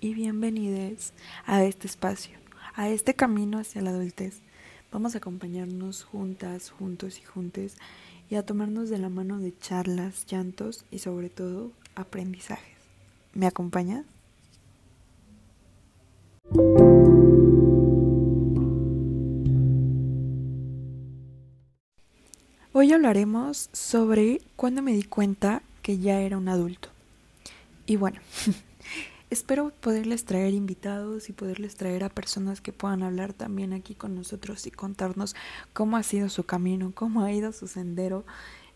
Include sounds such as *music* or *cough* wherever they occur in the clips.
y bienvenides a este espacio, a este camino hacia la adultez. Vamos a acompañarnos juntas, juntos y juntes y a tomarnos de la mano de charlas, llantos y sobre todo aprendizajes. ¿Me acompañas? Hoy hablaremos sobre cuando me di cuenta que ya era un adulto. Y bueno, *laughs* espero poderles traer invitados y poderles traer a personas que puedan hablar también aquí con nosotros y contarnos cómo ha sido su camino, cómo ha ido su sendero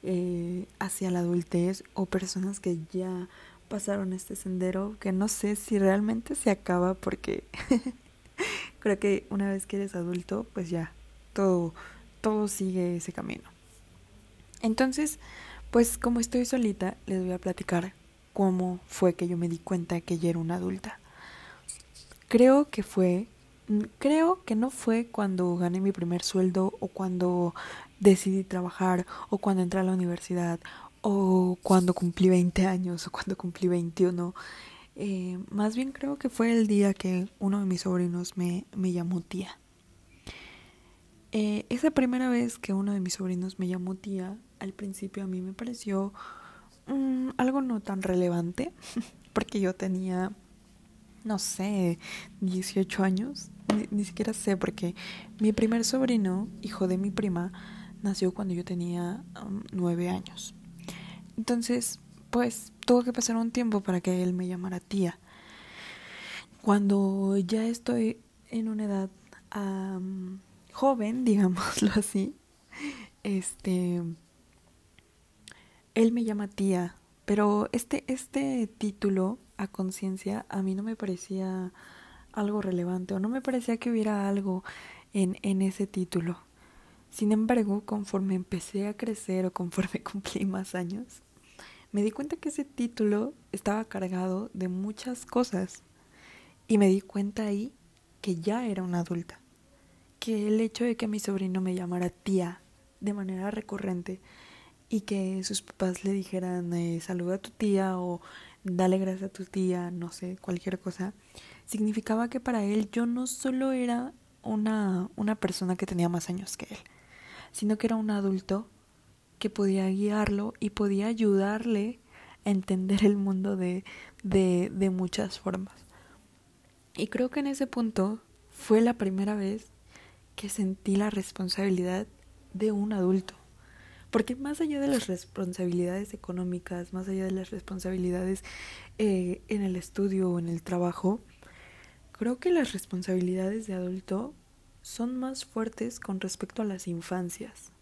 eh, hacia la adultez o personas que ya pasaron este sendero que no sé si realmente se acaba porque *laughs* creo que una vez que eres adulto pues ya todo todo sigue ese camino. Entonces, pues como estoy solita, les voy a platicar cómo fue que yo me di cuenta que ya era una adulta. Creo que fue, creo que no fue cuando gané mi primer sueldo o cuando decidí trabajar o cuando entré a la universidad o cuando cumplí 20 años o cuando cumplí 21. Eh, más bien creo que fue el día que uno de mis sobrinos me, me llamó tía. Eh, esa primera vez que uno de mis sobrinos me llamó tía, al principio a mí me pareció Mm, algo no tan relevante, *laughs* porque yo tenía, no sé, 18 años, ni, siquiera sé, porque mi primer sobrino, hijo de mi prima, nació cuando yo tenía um, nueve años. Entonces, pues tuvo que pasar un tiempo para que él me llamara tía. Cuando ya estoy en una edad joven, *laughs* digámoslo así, este él me llama tía, pero este, este título a conciencia a mí no me parecía algo relevante o no me parecía que hubiera algo en, en ese título. Sin embargo, conforme empecé a crecer o conforme *laughs* cumplí más años, me di cuenta que ese título estaba cargado de muchas cosas y me di cuenta ahí que ya era una adulta, que el hecho de que mi sobrino me llamara tía de manera recurrente y que sus papás le dijeran eh, saluda a tu tía o dale gracias a tu tía, no sé, cualquier cosa, significaba que para él yo no solo era una, una persona que tenía más años que él, sino que era un adulto que podía guiarlo y podía ayudarle a entender el mundo de, de, de muchas formas. Y creo que en ese punto fue la primera vez que sentí la responsabilidad de un adulto. Porque más allá de las responsabilidades económicas, más allá de las responsabilidades eh, en el estudio o en el trabajo, creo que las responsabilidades de adulto son más fuertes con respecto a las infancias.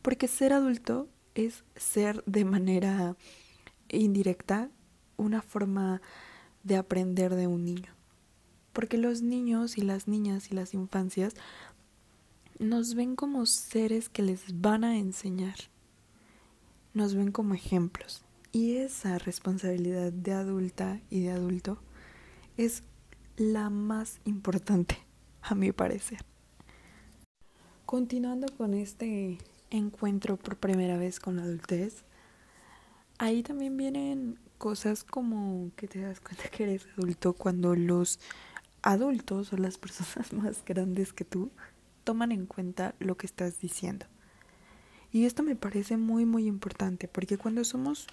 Porque ser adulto es ser de manera indirecta una forma de aprender de un niño. Porque los niños y las niñas y las infancias nos ven como seres que les van a enseñar, nos ven como ejemplos. Y esa responsabilidad de adulta y de adulto es la más importante, a mi parecer. Continuando con este encuentro por primera vez con la adultez, ahí también vienen cosas como que te das cuenta que eres adulto cuando los adultos o las personas *laughs* más grandes que tú toman en cuenta lo que estás diciendo. Y esto me parece muy, muy importante, porque cuando somos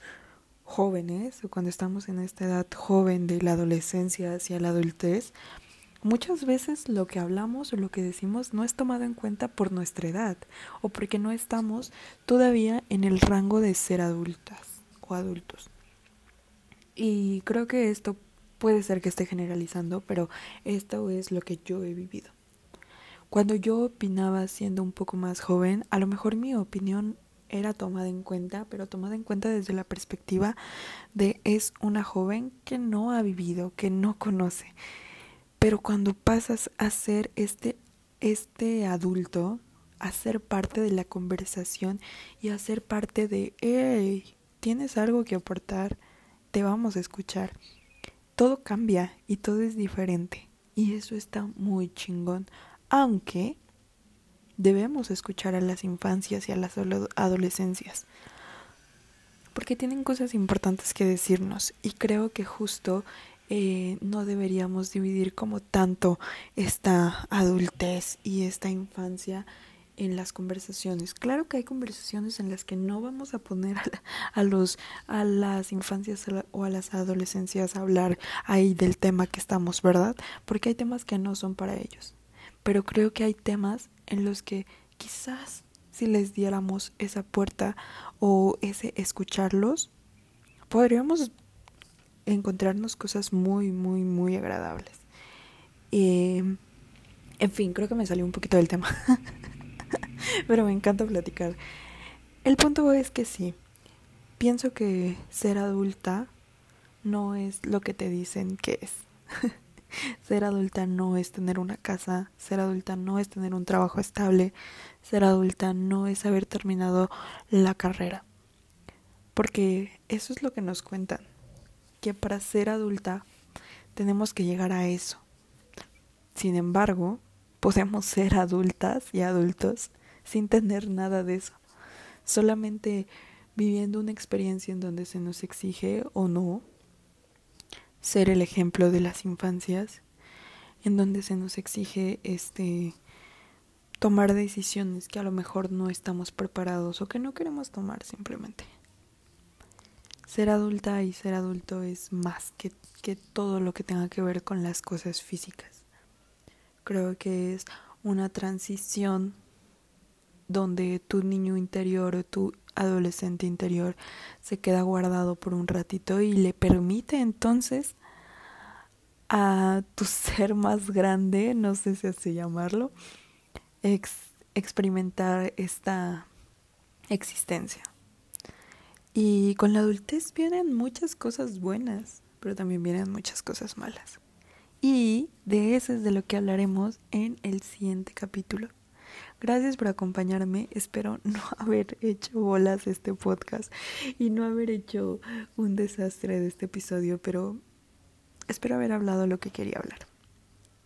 jóvenes o cuando estamos en esta edad joven de la adolescencia hacia la adultez, muchas veces lo que hablamos o lo que decimos no es tomado en cuenta por nuestra edad o porque no estamos todavía en el rango de ser adultas o adultos. Y creo que esto puede ser que esté generalizando, pero esto es lo que yo he vivido. Cuando yo opinaba siendo un poco más joven, a lo mejor mi opinión era tomada en cuenta, pero tomada en cuenta desde la perspectiva de es una joven que no ha vivido, que no conoce. Pero cuando pasas a ser este, este adulto, a ser parte de la conversación y a ser parte de, hey, tienes algo que aportar, te vamos a escuchar. Todo cambia y todo es diferente. Y eso está muy chingón aunque debemos escuchar a las infancias y a las adolescencias, porque tienen cosas importantes que decirnos y creo que justo eh, no deberíamos dividir como tanto esta adultez y esta infancia en las conversaciones. Claro que hay conversaciones en las que no vamos a poner a, los a las infancias o a las adolescencias a hablar ahí del tema que estamos, ¿verdad? Porque hay temas que no son para ellos. Pero creo que hay temas en los que quizás si les diéramos esa puerta o ese escucharlos, podríamos encontrarnos cosas muy, muy, muy agradables. en fin, creo que me salió un poquito del tema. *laughs* Pero me encanta platicar. El punto es que sí, pienso que ser adulta no es lo que te dicen que es. *laughs* *laughs* ser adulta no es tener una casa, ser adulta no es tener un trabajo estable, ser adulta no es haber terminado la carrera. Porque eso es lo que nos cuentan, que para ser adulta tenemos que llegar a eso. Sin embargo, podemos ser adultas y adultos sin tener nada de eso, solamente viviendo una experiencia en donde se nos exige o no ser el ejemplo de las infancias, en donde se nos exige este tomar decisiones que a lo mejor no estamos preparados o que no queremos tomar simplemente. Ser adulta y ser adulto es más que, que todo lo que tenga que ver con las cosas físicas. Creo que es una transición donde tu niño interior o tu adolescente interior se queda guardado por un ratito y le permite entonces a tu *laughs* ser más grande, no sé si así llamarlo, experimentar esta existencia. Y con la adultez vienen muchas cosas buenas, pero también vienen muchas cosas malas. Y de eso es de lo que hablaremos en el siguiente capítulo. Gracias por acompañarme. Espero no *laughs* haber hecho bolas este podcast y no haber hecho un desastre de este episodio, pero espero haber hablado lo que quería hablar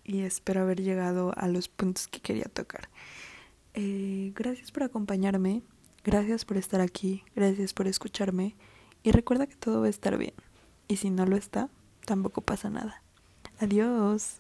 y espero haber llegado a los puntos que quería tocar. Eh, gracias por acompañarme, gracias por estar aquí, gracias por escucharme y recuerda que todo va a estar bien. Y si no lo está, tampoco pasa nada. Adiós.